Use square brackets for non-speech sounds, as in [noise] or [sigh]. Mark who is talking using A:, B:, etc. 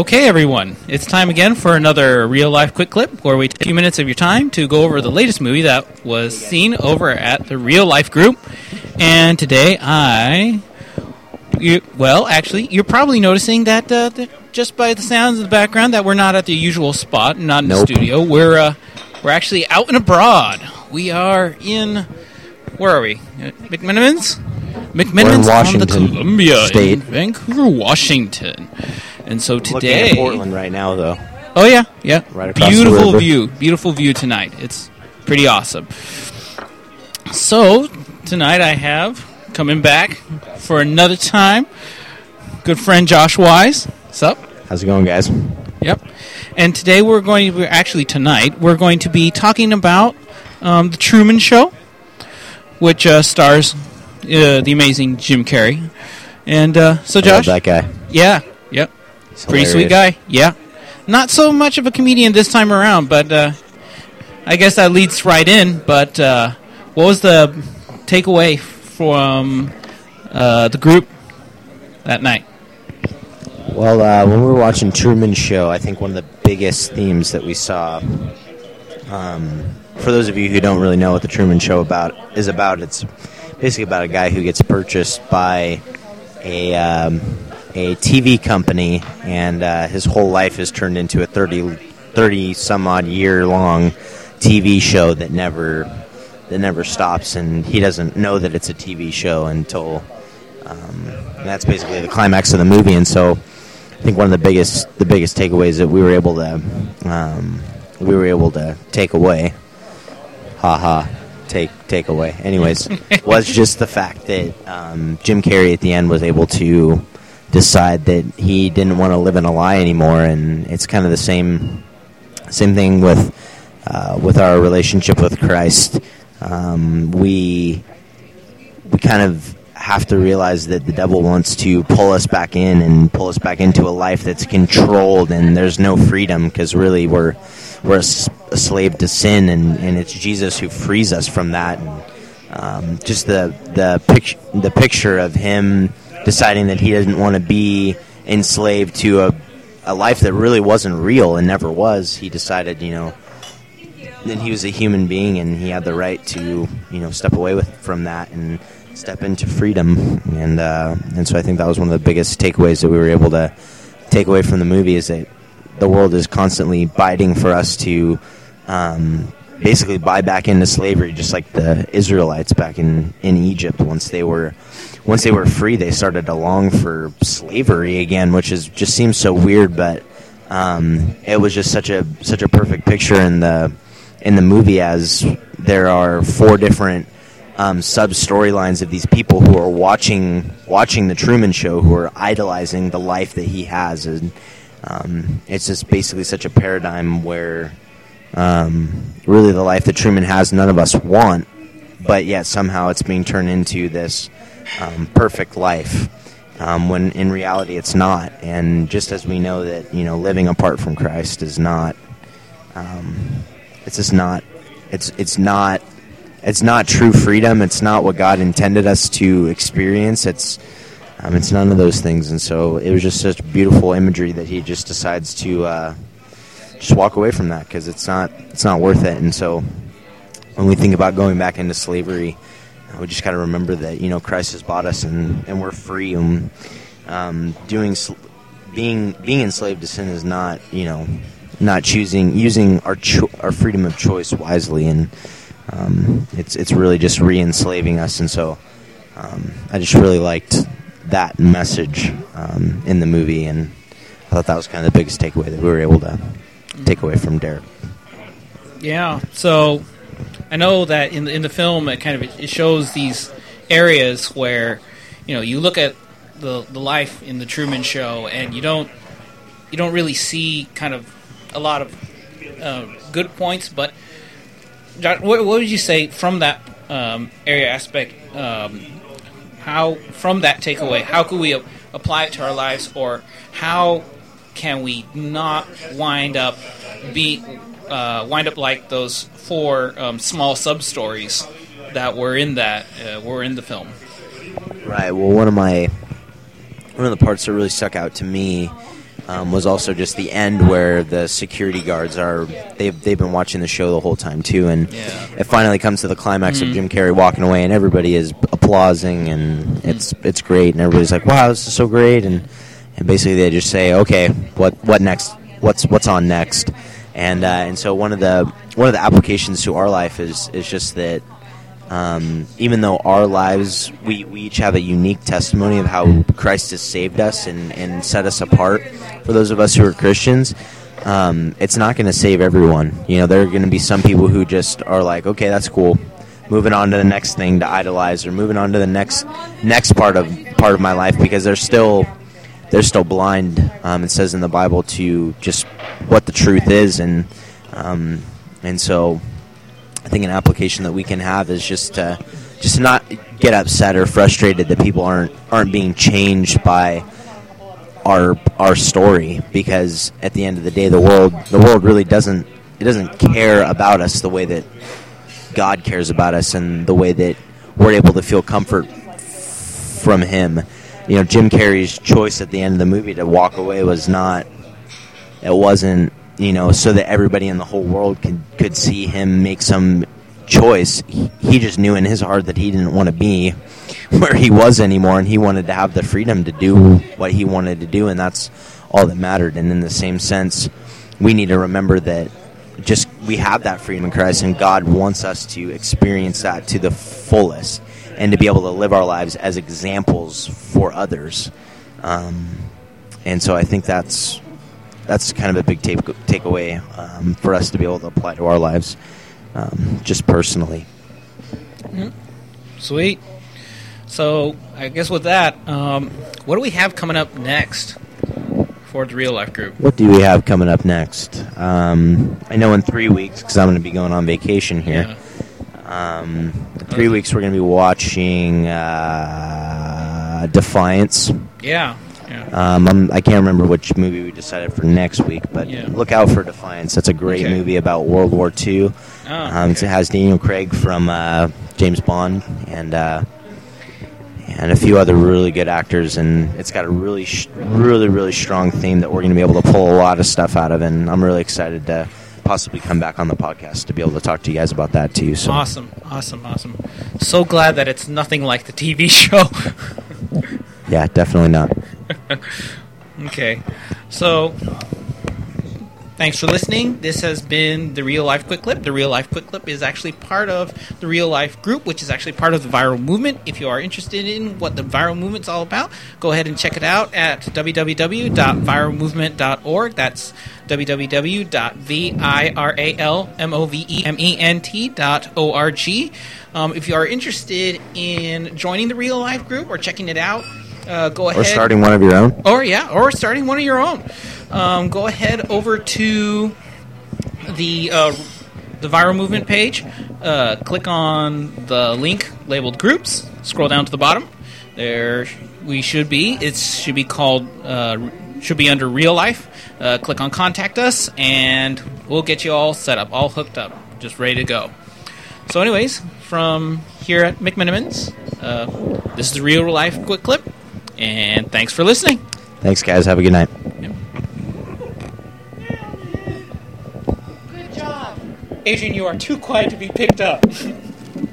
A: Okay, everyone, it's time again for another ReelLife QuickClip where we take a few minutes of your time to go over the latest movie that was seen over at the ReelLife group. And today I. You, well, actually, you're probably noticing that, uh, that just by the sounds in the background that we're not at the usual spot, not in
B: Nope.
A: the studio. We're uh, we're actually out and abroad. We are in where are we? Uh, McMenamins. McMenamins on the Columbia
B: State.
A: in Vancouver, Washington. And so today,
B: Portland right now, though.
A: Oh yeah, yeah.
B: Right across the
A: beautiful view, beautiful view tonight. It's pretty awesome. So tonight I have coming back for another time. Good friend Josh Wise. What's up?
B: How's it going, guys?
A: Yep. And today we're going to be actually tonight we're going to be talking about um, the Truman Show, which uh, stars uh, the amazing Jim Carrey. And uh, so,
B: I love
A: Josh,
B: that guy.
A: yeah,
B: He's
A: pretty sweet guy. Yeah, not so much of a comedian this time around, but uh, I guess that leads right in. But uh, what was the takeaway from uh, the group that night?
B: Well, uh, when we were watching Truman Show, I think one of the biggest themes that we saw. Um, for those of you who don't really know what the Truman Show about is about, it's basically about a guy who gets purchased by a um, a TV company, and uh, his whole life has turned into a 30, 30 some odd year long TV show that never that never stops, and he doesn't know that it's a TV show until um, that's basically the climax of the movie. And so, I think one of the biggest the biggest takeaways that we were able to um, we were able to take away, haha, take take away. Anyways, [laughs] was just the fact that um, Jim Carrey at the end was able to decide that he didn't want to live in a lie anymore, and it's kind of the same same thing with uh, with our relationship with Christ. Um, we we kind of have to realize that the devil wants to pull us back in and pull us back into a life that's controlled and there's no freedom because really we're we're a, s- a slave to sin and, and it's Jesus who frees us from that and um, just the the picture the picture of him deciding that he doesn't want to be enslaved to a a life that really wasn't real and never was he decided you know that he was a human being and he had the right to you know step away with from that and step into freedom. And uh, and so I think that was one of the biggest takeaways that we were able to take away from the movie is that the world is constantly biting for us to um, basically buy back into slavery just like the Israelites back in, in Egypt. Once they were once they were free they started to long for slavery again which is just seems so weird but um, it was just such a such a perfect picture in the in the movie as there are four different um, sub storylines of these people who are watching watching the Truman Show, who are idolizing the life that he has, and um, it's just basically such a paradigm where um, really the life that Truman has, none of us want, but yet somehow it's being turned into this um, perfect life. Um, when in reality it's not, and just as we know that you know living apart from Christ is not, um, it's just not, it's it's not it's not true freedom. It's not what God intended us to experience. It's um, it's none of those things. And so it was just such beautiful imagery that he just decides to uh, just walk away from that because it's not it's not worth it. And so when we think about going back into slavery, uh, we just got to remember that you know Christ has bought us and, and we're free. And um, doing sl- being being enslaved to sin is not you know not choosing using our cho- our freedom of choice wisely and um, it's it's really just re-enslaving us, and so um, I just really liked that message um, in the movie, and I thought that was kind of the biggest takeaway that we were able to take away from Derek.
A: Yeah. So I know that in the, in the film it kind of it shows these areas where you know you look at the the life in the Truman Show and you don't you don't really see kind of a lot of uh, good points, but John, what, what would you say from that um, area aspect? Um, how from that takeaway, how could we apply it to our lives, or how can we not wind up be uh, wind up like those four um, small sub stories that were in that uh, were in the film?
B: Right. Well, one of my one of the parts that really stuck out to me um, was also just the end where the security guards are they've they've been watching the show the whole time too, and
A: Yeah.
B: it finally comes to the climax
A: Mhm.
B: of Jim Carrey walking away, and everybody is applauding, and it's it's great, and everybody's like, "Wow, this is so great!" and and basically they just say, "Okay, what what next? What's what's on next?" And uh, and so one of the one of the applications to our life is is just that um, even though our lives, we, we each have a unique testimony of how Christ has saved us and, and set us apart. For those of us who are Christians, um, it's not going to save everyone. You know, there are going to be some people who just are like, okay, that's cool. Moving on to the next thing to idolize, or moving on to the next next part of part of my life because they're still they're still blind. Um, it says in the Bible to just what the truth is, and um, and so I think an application that we can have is just to just not get upset or frustrated that people aren't aren't being changed by our our story because at the end of the day the world the world really doesn't it doesn't care about us the way that God cares about us and the way that we're able to feel comfort from him. You know, Jim Carrey's choice at the end of the movie to walk away was not it wasn't you know so that everybody in the whole world could could see him make some choice. He, he just knew in his heart that he didn't want to be [laughs] where he was anymore and he wanted to have the freedom to do what he wanted to do and that's all that mattered. And in the same sense we need to remember that just we have that freedom in Christ and God wants us to experience that to the fullest and to be able to live our lives as examples for others um, and so I think that's that's kind of a big take, takeaway um, for us to be able to apply to our lives, um, just personally.
A: Sweet. So I guess with that, um, what do we have coming up next for the ReelLife group?
B: What do we have coming up next? Um, I know in three weeks, because I'm going to be going on vacation here. Um, weeks, we're going to be watching uh, Defiance.
A: Yeah. Yeah.
B: Um, I'm, I can't remember which movie we decided for next week, but
A: Yeah.
B: look out for Defiance. That's a great
A: Okay.
B: movie about World War II.
A: Oh,
B: Um,
A: okay.
B: It has Daniel Craig from uh, James Bond and uh, and a few other really good actors, and it's got a really, sh- really, really strong theme that we're going to be able to pull a lot of stuff out of, and I'm really excited to possibly come back on the podcast to be able to talk to you guys about that too. So
A: Awesome, awesome, awesome. So glad that it's nothing like the TV [laughs] show.
B: yeah, definitely not. [laughs]
A: okay, so thanks for listening. This has been the ReelLife QuickClip. The ReelLife QuickClip is actually part of the ReelLife Group, which is actually part of the Viral Movement. If you are interested in what the Viral Movement's all about, go ahead and check it out at www.viralmovement.org. That's www.viralmovement.org. Um, if you are interested in joining the ReelLife Group or checking it out, uh, go ahead
B: Or starting one of your own.
A: or yeah, or starting one of your own. Um, go ahead over to the uh, the viral movement page. Uh, click on the link labeled groups. Scroll down to the bottom. There we should be. It should be called. Uh, should be under ReelLife. Uh, click on contact us, and we'll get you all set up, all hooked up, just ready to go. So, anyways, from here at McMenamins, uh, this is the ReelLife QuickClip, and thanks for listening.
B: Thanks, guys. Have a good night.
A: Adrian, you are too quiet to be picked up. [laughs]